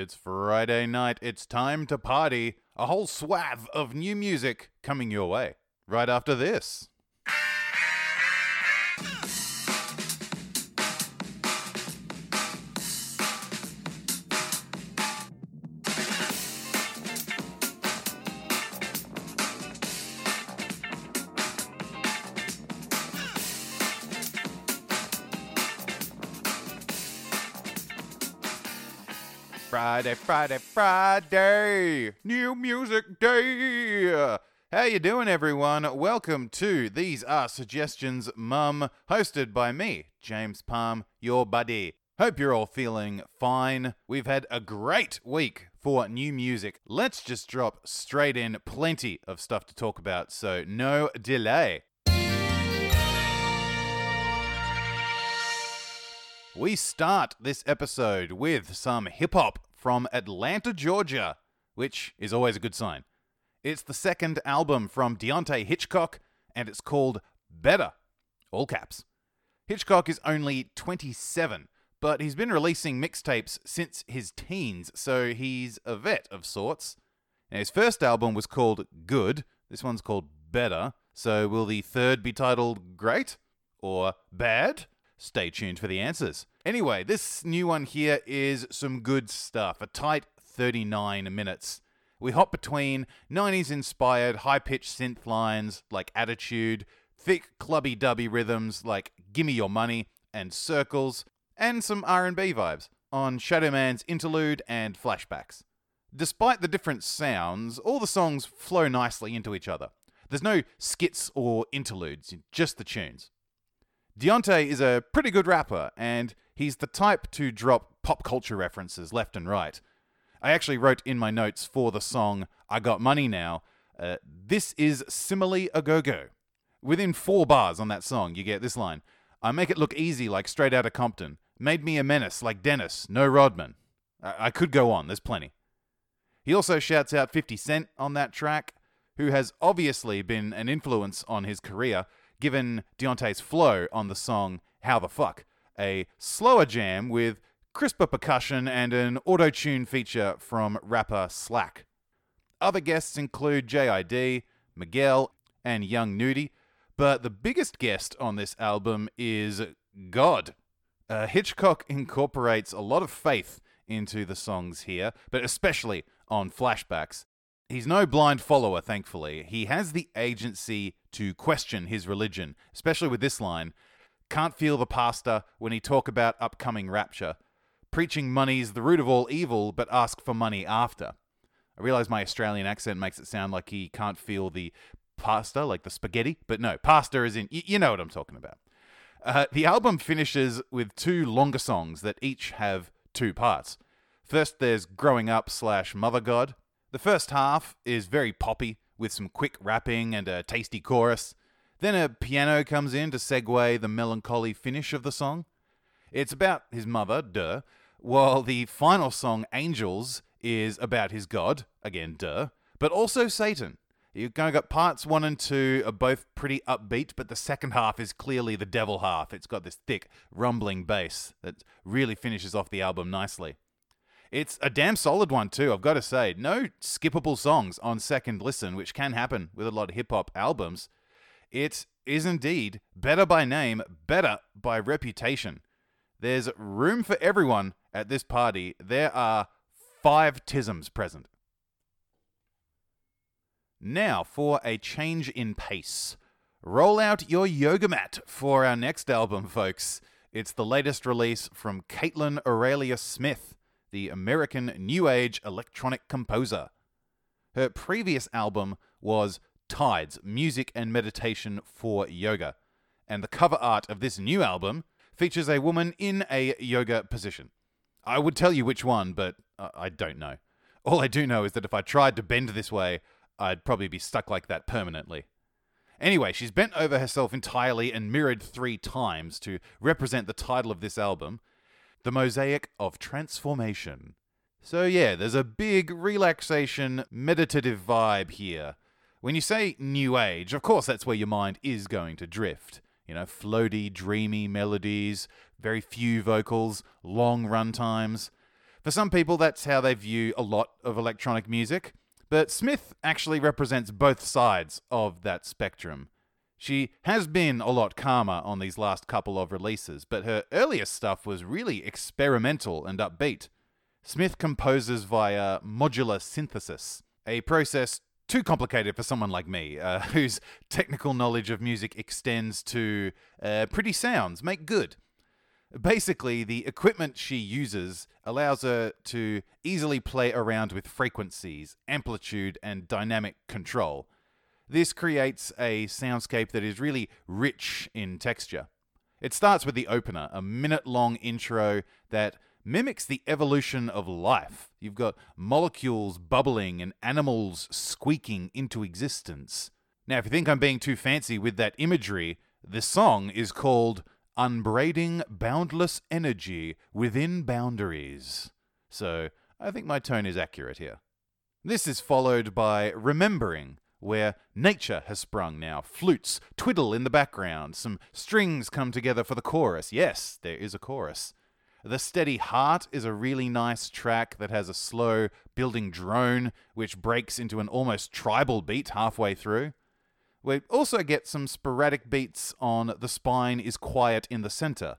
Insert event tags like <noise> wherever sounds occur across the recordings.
It's Friday night. It's time to party. A whole swath of new music coming your way right after this. Friday, Friday, Friday, new music day. How you doing, everyone? Welcome to These Are Suggestions, Mum, hosted by me, James Palm, your buddy. Hope you're all feeling fine. We've had a great week for new music. Let's just drop straight in plenty of stuff to talk about, so no delay. We start this episode with some hip hop from Atlanta, Georgia, which is always a good sign. It's the second album from Deante Hitchcock, and it's called Better. All caps. Hitchcock is only 27, but he's been releasing mixtapes since his teens, so he's a vet of sorts. Now, his first album was called Good, this one's called Better, so will the third be titled Great? Or Bad? Stay tuned for the answers. Anyway, this new one here is some good stuff. A tight 39 minutes. We hop between 90s inspired high pitched synth lines like Attitude, thick clubby dubby rhythms like Gimme Your Money and Circles, and some R&B vibes on Shadowman's interlude and flashbacks. Despite the different sounds, all the songs flow nicely into each other. There's no skits or interludes, just the tunes. Deante is a pretty good rapper, and he's the type to drop pop culture references left and right. I actually wrote in my notes for the song I Got Money Now, uh, this is simile a go go. Within four bars on that song, you get this line I make it look easy like straight out of Compton. Made me a menace like Dennis, no Rodman. I, I could go on, there's plenty. He also shouts out 50 Cent on that track, who has obviously been an influence on his career given Deante's flow on the song How the Fuck, a slower jam with crisper percussion and an auto tune feature from rapper Slack. Other guests include JID, Miguel, and Young Nudy, but the biggest guest on this album is God. Uh, Hitchcock incorporates a lot of faith into the songs here, but especially on flashbacks. He's no blind follower, thankfully. He has the agency to question his religion, especially with this line Can't feel the pastor when he talk about upcoming rapture. Preaching money's the root of all evil, but ask for money after. I realize my Australian accent makes it sound like he can't feel the pasta, like the spaghetti, but no, pasta is in, y- you know what I'm talking about. Uh, the album finishes with two longer songs that each have two parts. First, there's Growing Up slash Mother God. The first half is very poppy, with some quick rapping and a tasty chorus. Then a piano comes in to segue the melancholy finish of the song. It's about his mother, duh, while the final song, Angels, is about his god, again, duh, but also Satan. You've kind of got parts one and two are both pretty upbeat, but the second half is clearly the devil half. It's got this thick, rumbling bass that really finishes off the album nicely. It's a damn solid one, too, I've got to say. No skippable songs on second listen, which can happen with a lot of hip hop albums. It is indeed better by name, better by reputation. There's room for everyone at this party. There are five tisms present. Now, for a change in pace. Roll out your yoga mat for our next album, folks. It's the latest release from Kaitlyn Aurelia Smith, the American New Age electronic composer. Her previous album was Tides Music and Meditation for Yoga, and the cover art of this new album features a woman in a yoga position. I would tell you which one, but uh, I don't know. All I do know is that if I tried to bend this way, I'd probably be stuck like that permanently. Anyway, she's bent over herself entirely and mirrored three times to represent the title of this album The Mosaic of Transformation. So, yeah, there's a big relaxation, meditative vibe here. When you say New Age, of course that's where your mind is going to drift. You know, floaty, dreamy melodies, very few vocals, long run times. For some people, that's how they view a lot of electronic music, but Smith actually represents both sides of that spectrum. She has been a lot calmer on these last couple of releases, but her earliest stuff was really experimental and upbeat. Smith composes via modular synthesis, a process too complicated for someone like me, uh, <laughs> whose technical knowledge of music extends to uh, pretty sounds make good. Basically, the equipment she uses allows her to easily play around with frequencies, amplitude, and dynamic control. This creates a soundscape that is really rich in texture. It starts with the opener, a minute long intro that mimics the evolution of life. You've got molecules bubbling and animals squeaking into existence. Now, if you think I'm being too fancy with that imagery, the song is called Unbraiding Boundless Energy Within Boundaries. So, I think my tone is accurate here. This is followed by Remembering, where nature has sprung now. Flutes twiddle in the background, some strings come together for the chorus. Yes, there is a chorus. The Steady Heart is a really nice track that has a slow building drone which breaks into an almost tribal beat halfway through. We also get some sporadic beats on The Spine is Quiet in the Center,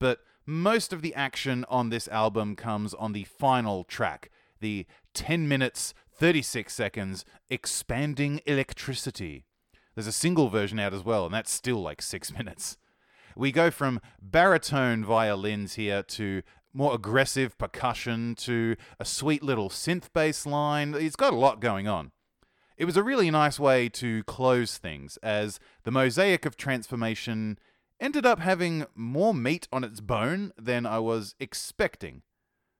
but most of the action on this album comes on the final track, the 10 minutes 36 seconds Expanding Electricity. There's a single version out as well, and that's still like six <laughs> minutes. We go from baritone violins here to more aggressive percussion to a sweet little synth bass line. It's got a lot going on. It was a really nice way to close things, as the mosaic of transformation ended up having more meat on its bone than I was expecting.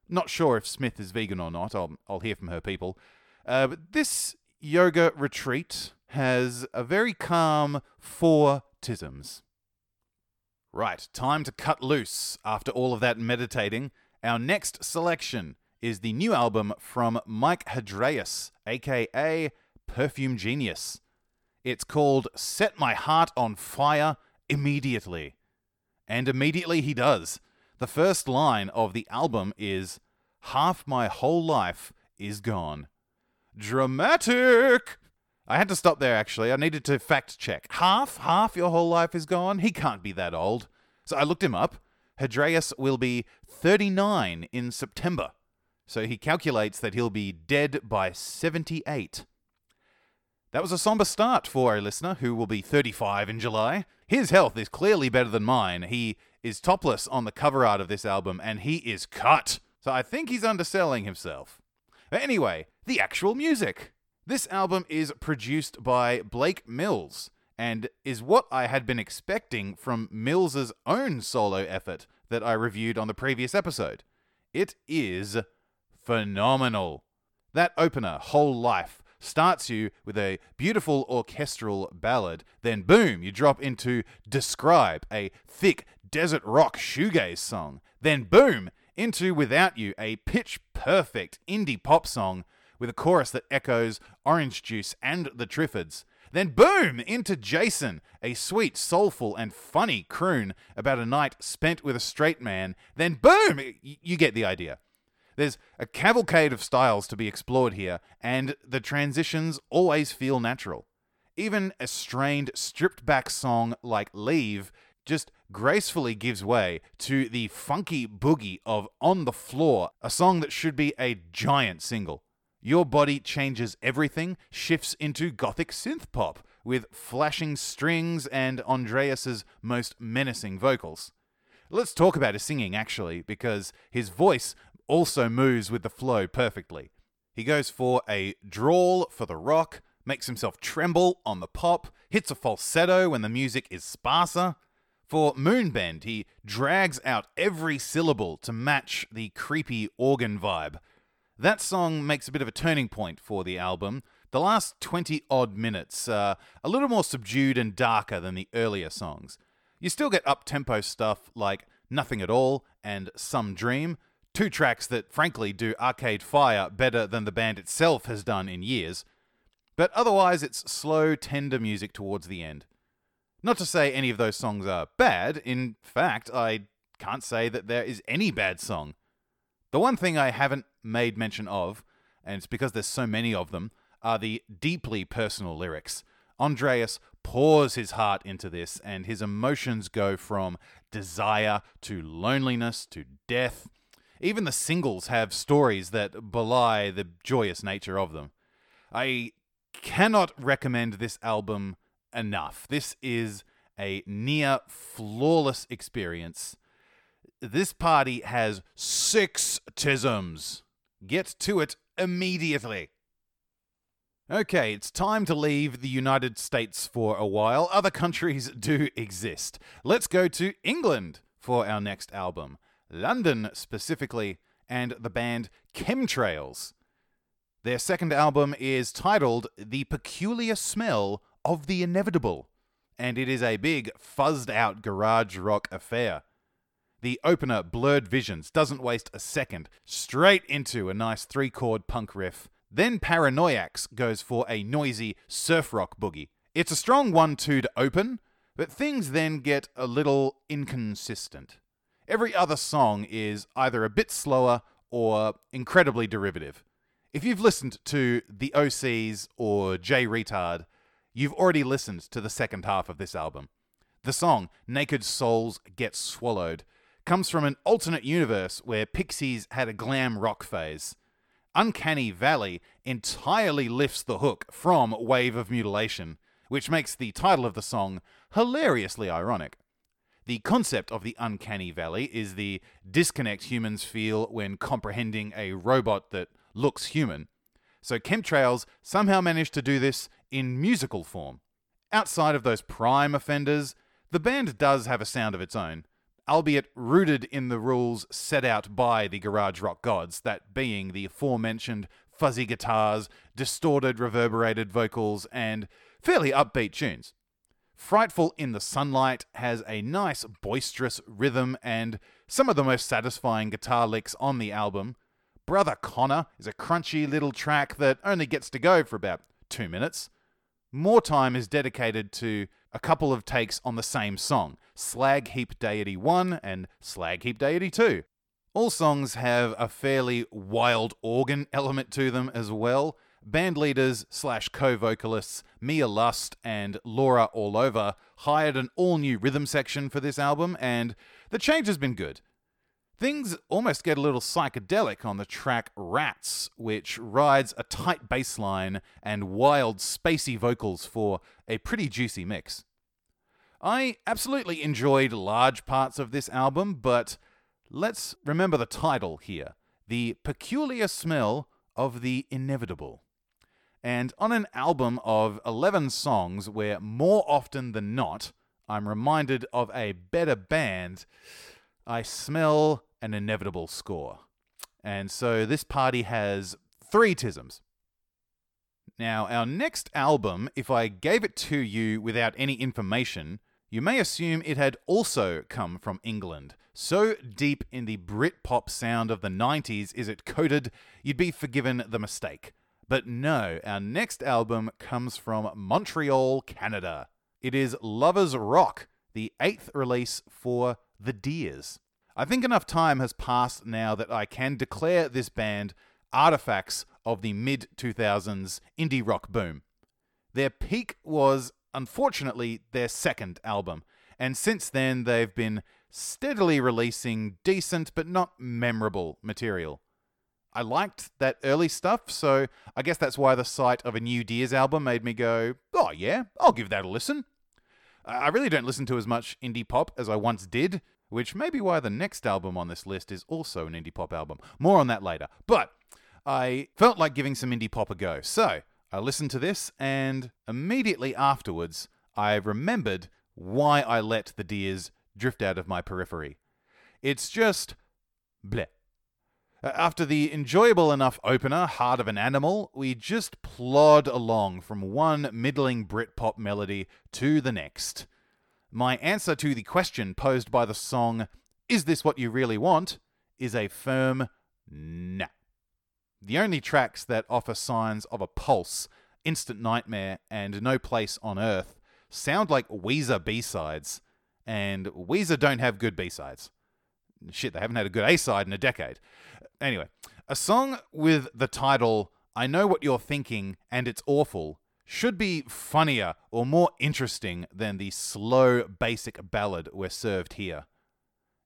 Not sure if Smith is vegan or not, I'll, I'll hear from her people. Uh, but this yoga retreat has a very calm four tisms. Right, time to cut loose after all of that meditating. Our next selection is the new album from Mike Hadreas, aka Perfume Genius. It's called Set My Heart on Fire Immediately. And immediately he does. The first line of the album is Half my whole life is gone. Dramatic! I had to stop there actually. I needed to fact check. Half, half your whole life is gone? He can't be that old. So I looked him up. Hadreas will be 39 in September. So he calculates that he'll be dead by 78. That was a somber start for a listener who will be 35 in July. His health is clearly better than mine. He is topless on the cover art of this album and he is cut. So I think he's underselling himself. But anyway, the actual music. This album is produced by Blake Mills and is what I had been expecting from Mills's own solo effort that I reviewed on the previous episode. It is phenomenal. That opener, Whole Life, starts you with a beautiful orchestral ballad, then boom, you drop into Describe, a thick desert rock shoegaze song, then boom, into Without You, a pitch perfect indie pop song with a chorus that echoes Orange Juice and the Triffids. Then, boom, into Jason, a sweet, soulful, and funny croon about a night spent with a straight man. Then, boom, you get the idea. There's a cavalcade of styles to be explored here, and the transitions always feel natural. Even a strained, stripped back song like Leave just gracefully gives way to the funky boogie of On the Floor, a song that should be a giant single. Your body changes everything, shifts into gothic synth pop with flashing strings and Hadreas's most menacing vocals. Let's talk about his singing actually, because his voice also moves with the flow perfectly. He goes for a drawl for the rock, makes himself tremble on the pop, hits a falsetto when the music is sparser. For Moonbend, he drags out every syllable to match the creepy organ vibe. That song makes a bit of a turning point for the album. The last 20 odd minutes are a little more subdued and darker than the earlier songs. You still get up tempo stuff like Nothing at All and Some Dream, two tracks that frankly do Arcade Fire better than the band itself has done in years. But otherwise, it's slow, tender music towards the end. Not to say any of those songs are bad, in fact, I can't say that there is any bad song. The one thing I haven't made mention of, and it's because there's so many of them, are the deeply personal lyrics. Hadreas pours his heart into this, and his emotions go from desire to loneliness to death. Even the singles have stories that belie the joyous nature of them. I cannot recommend this album enough. This is a near flawless experience. This party has six tisms. Get to it immediately. Okay, it's time to leave the United States for a while. Other countries <laughs> do exist. Let's go to England for our next album. London specifically, and the band Chemtrails. Their second album is titled The Peculiar Smell of the Inevitable, and it is a big, fuzzed out garage rock affair. The opener, Blurred Visions, doesn't waste a second, straight into a nice three chord punk riff. Then Paranoiacs goes for a noisy surf rock boogie. It's a strong 1 2 to open, but things then get a little inconsistent. Every other song is either a bit slower or incredibly derivative. If you've listened to the OCs or Jay Reatard, you've already listened to the second half of this album. The song, Naked Souls Get Swallowed, comes from an alternate universe where Pixies had a glam rock phase. Uncanny Valley entirely lifts the hook from Wave of Mutilation, which makes the title of the song hilariously ironic. The concept of the uncanny valley is the disconnect humans feel when comprehending a robot that looks human. So chemtrails somehow managed to do this in musical form. Outside of those prime offenders, the band does have a sound of its own, albeit rooted in the rules set out by the garage rock gods, that being the aforementioned fuzzy guitars, distorted reverberated vocals, and fairly upbeat tunes. Frightful in the Sunlight has a nice boisterous rhythm and some of the most satisfying guitar licks on the album. Brother Connor is a crunchy little track that only gets to go for about two minutes. More time is dedicated to a couple of takes on the same song Slag Heap Deity 1 and Slag Heap Deity 2. All songs have a fairly wild organ element to them as well, band leaders slash co vocalists Mia Lust and Laura Orlova hired an all new rhythm section for this album, and the change has been good. Things almost get a little psychedelic on the track Rats, which rides a tight bass line and wild, spacey vocals for a pretty juicy mix. I absolutely enjoyed large parts of this album, but let's remember the title here The Peculiar Smell of the Inevitable. And on an album of 11 songs where more often than not I'm reminded of a better band, I smell an inevitable score. And so this party has three tisms. Now, our next album, if I gave it to you without any information, you may assume it had also come from England. So deep in the Britpop sound of the 90s is it coated, you'd be forgiven the mistake. But no, our next album comes from Montreal, Canada. It is Lovers Rock, the eighth release for The Dears. I think enough time has passed now that I can declare this band artifacts of the mid 2000s indie rock boom. Their peak was, unfortunately, their second album, and since then they've been steadily releasing decent but not memorable material. I liked that early stuff, so I guess that's why the sight of a new Dears album made me go, oh yeah, I'll give that a listen. I really don't listen to as much indie pop as I once did, which may be why the next album on this list is also an indie pop album. More on that later. But I felt like giving some indie pop a go, so I listened to this, and immediately afterwards, I remembered why I let the Dears drift out of my periphery. It's just bleh. After the enjoyable enough opener, Heart of an Animal, we just plod along from one middling Britpop melody to the next. My answer to the question posed by the song, Is This What You Really Want? is a firm nah. The only tracks that offer signs of a pulse, Instant Nightmare, and No Place on Earth sound like Weezer B sides, and Weezer don't have good B sides. shit, they haven't had a good A side in a decade. Anyway, a song with the title I Know What You're Thinking and It's Awful should be funnier or more interesting than the slow, basic ballad we're served here.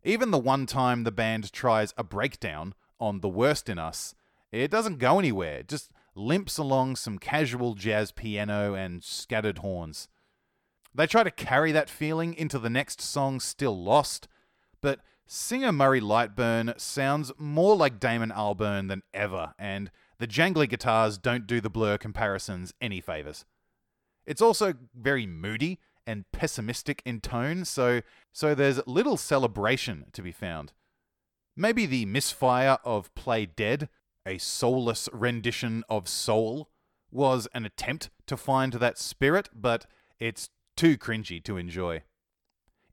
Even the one time the band tries a breakdown on The Worst in Us, it doesn't go anywhere, it just limps along some casual jazz piano and scattered horns. They try to carry that feeling into the next song, Still Lost, but singer Murray Lightburn sounds more like Damon Albarn than ever, and the jangly guitars don't do the blur comparisons any favors. It's also very moody and pessimistic in tone, so so there's little celebration to be found. Maybe the misfire of Play Dead, a soulless rendition of Soul, was an attempt to find that spirit, but it's too cringy to enjoy.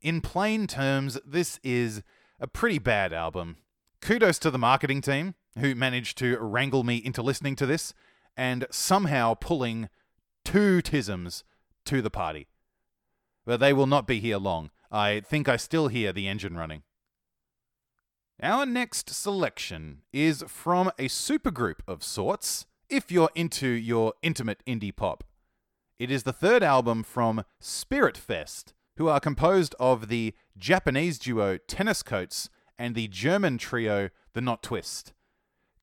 In plain terms, this is a pretty bad album. Kudos to the marketing team who managed to wrangle me into listening to this and somehow pulling two tisms to the party. But they will not be here long. I think I still hear the engine running. Our next selection is from a supergroup of sorts, if you're into your intimate indie pop. It is the third album from Spiritfest, who are composed of the Japanese duo Tenniscoats and the German trio The Notwist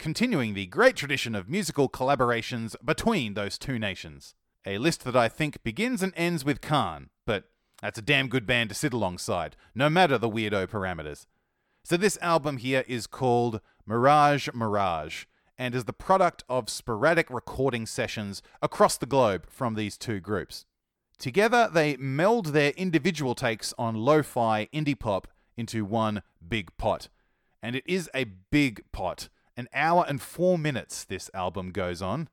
continuing the great tradition of musical collaborations between those two nations. A list that I think begins and ends with Can, but that's a damn good band to sit alongside, no matter the weirdo parameters. So this album here is called Mirage Mirage, and is the product of sporadic recording sessions across the globe from these two groups. Together, they meld their individual takes on lo fi indie pop into one big pot. And it is a big pot an hour and four minutes this album goes on.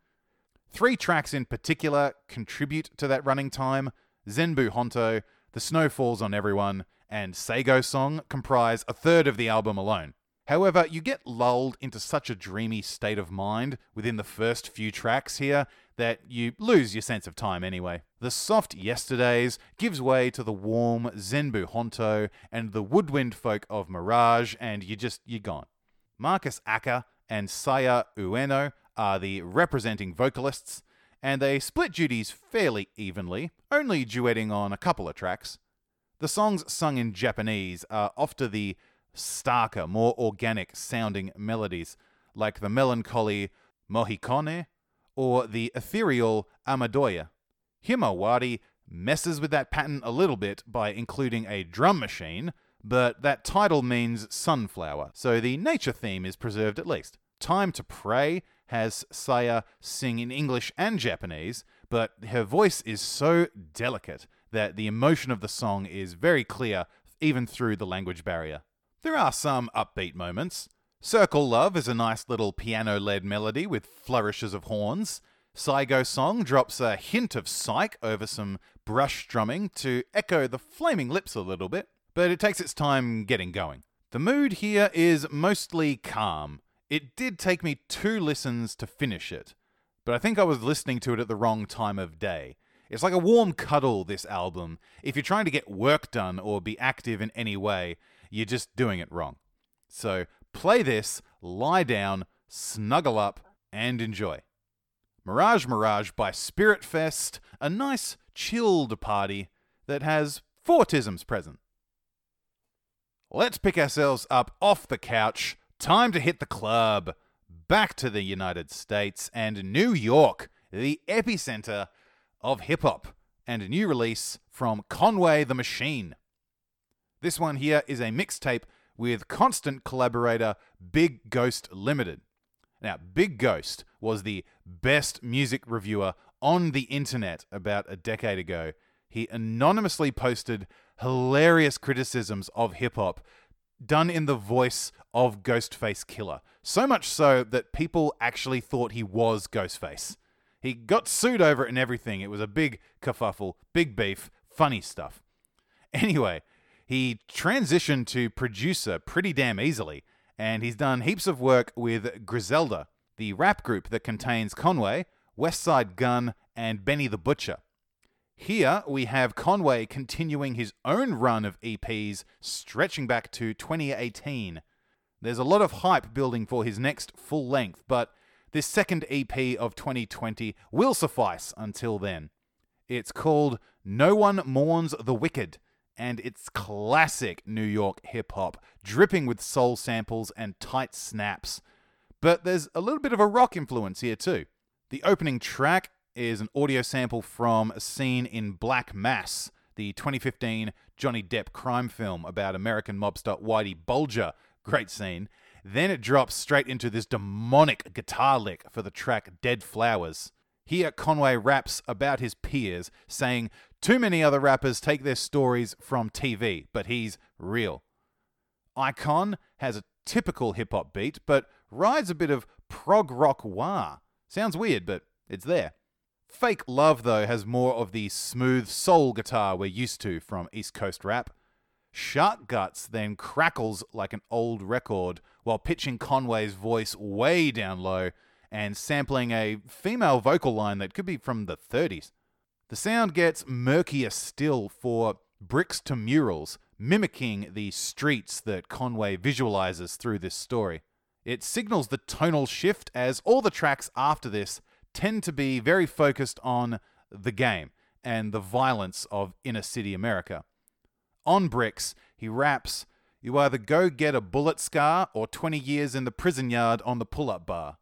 Three tracks in particular contribute to that running time Zenbu Honto, The Snow Falls on Everyone, and Seigo Song comprise a third of the album alone. However, you get lulled into such a dreamy state of mind within the first few tracks here that you lose your sense of time anyway. The soft Yesterdays gives way to the warm Zenbu Honto and the woodwind folk of Mirage, and you just, you're gone. Markus Acher and Saya Ueno are the representing vocalists, and they split duties fairly evenly, only duetting on a couple of tracks. The songs sung in Japanese are often the starker, more organic sounding melodies, like the melancholy Mohikone or the ethereal Amadoya. Himawari messes with that pattern a little bit by including a drum machine, but that title means sunflower, so the nature theme is preserved at least. Time to Pray has Saya sing in English and Japanese, but her voice is so delicate that the emotion of the song is very clear even through the language barrier. There are some upbeat moments. Circle Love is a nice little piano led melody with flourishes of horns. Saigo Song drops a hint of psych over some brush drumming to echo the flaming lips a little bit but it takes its time getting going. The mood here is mostly calm. It did take me two listens to finish it, but I think I was listening to it at the wrong time of day. It's like a warm cuddle, this album. If you're trying to get work done or be active in any way, you're just doing it wrong. So play this, lie down, snuggle up, and enjoy. Mirage Mirage by Spiritfest, a nice, chilled party that has four tisms present. Let's pick ourselves up off the couch. Time to hit the club. Back to the United States and New York, the epicenter of hip hop, and a new release from Conway the Machine. This one here is a mixtape with constant collaborator Big Ghost Limited. Now, Big Ghost was the best music reviewer on the internet about a decade ago. He anonymously posted hilarious criticisms of hip hop done in the voice of Ghostface Killah. So much so that people actually thought he was Ghostface. He got sued over it and everything. It was a big kerfuffle, big beef, funny stuff. Anyway, he transitioned to producer pretty damn easily, and he's done heaps of work with Griselda, the rap group that contains Conway, Westside Gunn, and Benny the Butcher. Here we have Conway continuing his own run of EPs stretching back to 2018. There's a lot of hype building for his next full length, but this second EP of 2020 will suffice until then. It's called No One Mourns the Wicked, and it's classic New York hip hop, dripping with soul samples and tight snaps. But there's a little bit of a rock influence here too. The opening track is an audio sample from a scene in Black Mass, the 2015 Johnny Depp crime film about American mobster Whitey Bulger. Great scene. Then it drops straight into this demonic guitar lick for the track Dead Flowers. Here, Conway raps about his peers, saying, Too many other rappers take their stories from TV, but he's real. Icon has a typical hip hop beat, but rides a bit of prog rock wah. Sounds weird, but it's there. Fake Love, though, has more of the smooth soul guitar we're used to from East Coast rap. Shark Guts then crackles like an old record while pitching Conway's voice way down low and sampling a female vocal line that could be from the 30s. The sound gets murkier still for bricks to murals, mimicking the streets that Conway visualizes through this story. It signals the tonal shift as all the tracks after this tend to be very focused on the game and the violence of inner city America. On Bricks, he raps, You either go get a bullet scar or 20 years in the prison yard on the pull up bar.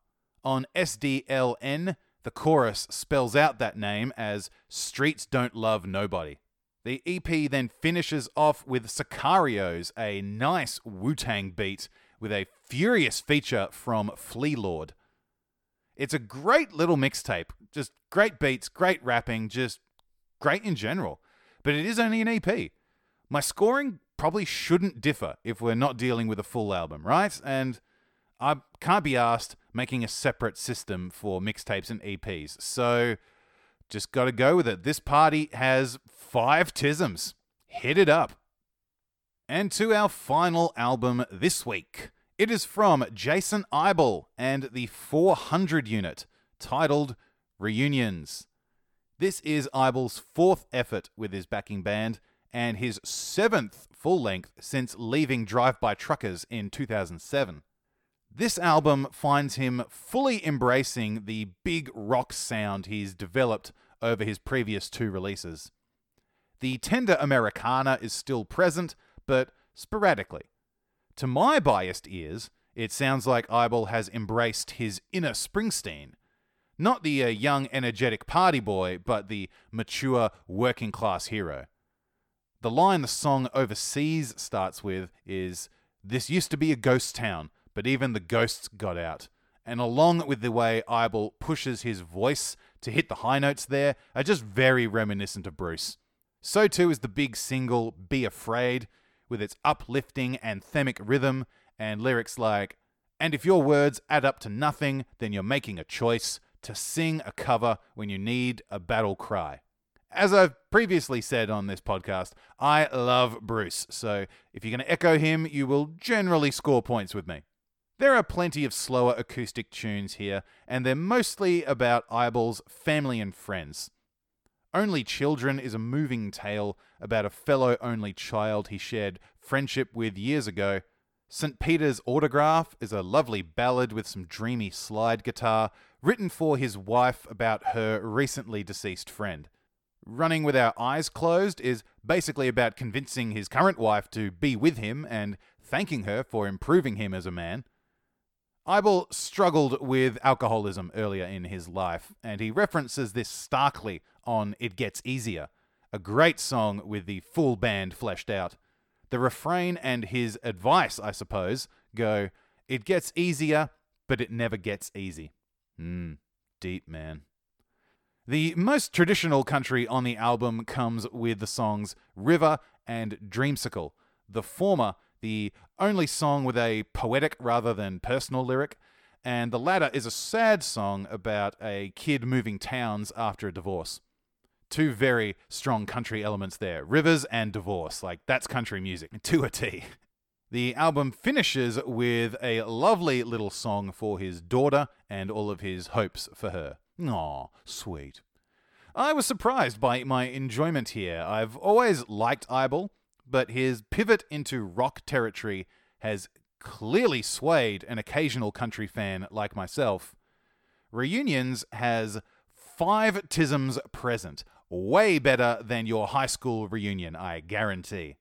On SDLN, the chorus spells out that name as Streets Don't Love Nobody. The EP then finishes off with Sicarios, a nice Wu Tang beat with a furious feature from Flee Lord. It's a great little mixtape. Just great beats, great rapping, just great in general. But it is only an EP. My scoring probably shouldn't differ if we're not dealing with a full album, right? And I can't be asked making a separate system for mixtapes and EPs. So just got to go with it. This party has five tisms. Hit it up. And to our final album this week. It is from Jason Isbell and the 400 unit, titled Reunions. This is Isbell's fourth effort with his backing band and his seventh full length since leaving Drive By Truckers in 2007. This album finds him fully embracing the big rock sound he's developed over his previous two releases. The tender Americana is still present, but sporadically. To my biased ears, it sounds like Isbell has embraced his inner Springsteen. Not the uh, young, energetic party boy, but the mature, working class hero. The line the song Overseas starts with is This used to be a ghost town, but even the ghosts got out. And along with the way Isbell pushes his voice to hit the high notes there, are just very reminiscent of Bruce. So too is the big single Be Afraid, with its uplifting anthemic rhythm and lyrics like, And if your words add up to nothing, then you're making a choice to sing a cover when you need a battle cry. As I've previously said on this podcast, I love Bruce, so if you're going to echo him, you will generally score points with me. There are plenty of slower acoustic tunes here, and they're mostly about Isbell's family and friends. Only Children is a moving tale about a fellow only child he shared friendship with years ago. St. Peter's Autograph is a lovely ballad with some dreamy slide guitar, written for his wife about her recently deceased friend. Running with Our Eyes Closed is basically about convincing his current wife to be with him and thanking her for improving him as a man. Isbell struggled with alcoholism earlier in his life, and he references this starkly on It Gets Easier, a great song with the full band fleshed out. The refrain and his advice, I suppose, go, It gets easier, but it never gets easy. Hmm, deep, man. The most traditional country on the album comes with the songs River and Dreamsicle. The former, the only song with a poetic rather than personal lyric, and the latter is a sad song about a kid moving towns after a divorce two very strong country elements there rivers and divorce. Like, that's country music to a T. <laughs> The album finishes with a lovely little song for his daughter and all of his hopes for her. Aw, sweet. I was surprised by my enjoyment here. I've always liked Isbell, but his pivot into rock territory has clearly swayed an occasional country fan like myself. Reunions has five tisms present, way better than your high school reunion, I guarantee.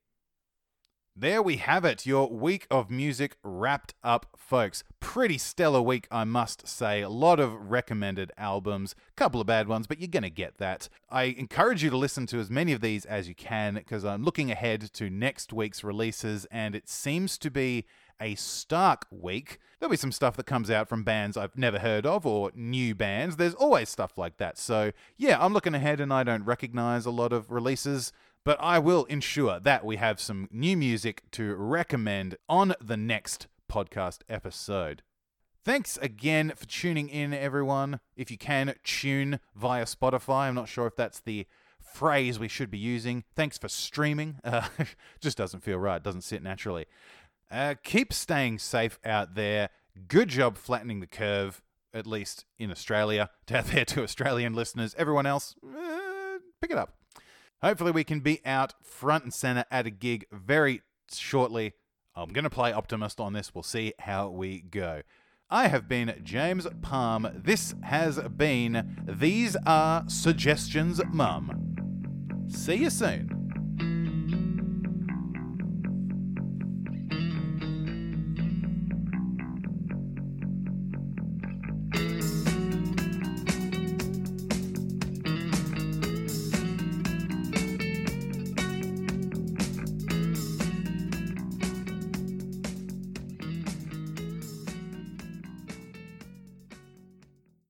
There we have it, your week of music wrapped up, folks. Pretty stellar week, I must say. A lot of recommended albums, couple of bad ones, but you're going to get that. I encourage you to listen to as many of these as you can because I'm looking ahead to next week's releases, and it seems to be a stark week. There'll be some stuff that comes out from bands I've never heard of or new bands. There's always stuff like that. So, yeah, I'm looking ahead and I don't recognize a lot of releases but I will ensure that we have some new music to recommend on the next podcast episode. Thanks again for tuning in, everyone. If you can, tune via Spotify. I'm not sure if that's the phrase we should be using. Thanks for streaming. <laughs> Uh, just doesn't feel right, doesn't sit naturally. Uh, keep staying safe out there. Good job flattening the curve, at least in Australia. <laughs> Out there to Australian listeners. Everyone else, uh, pick it up. Hopefully, we can be out front and center at a gig very shortly. I'm going to play Optimist on this. We'll see how we go. I have been James Palm. This has been These Are Suggestions Mum. See you soon.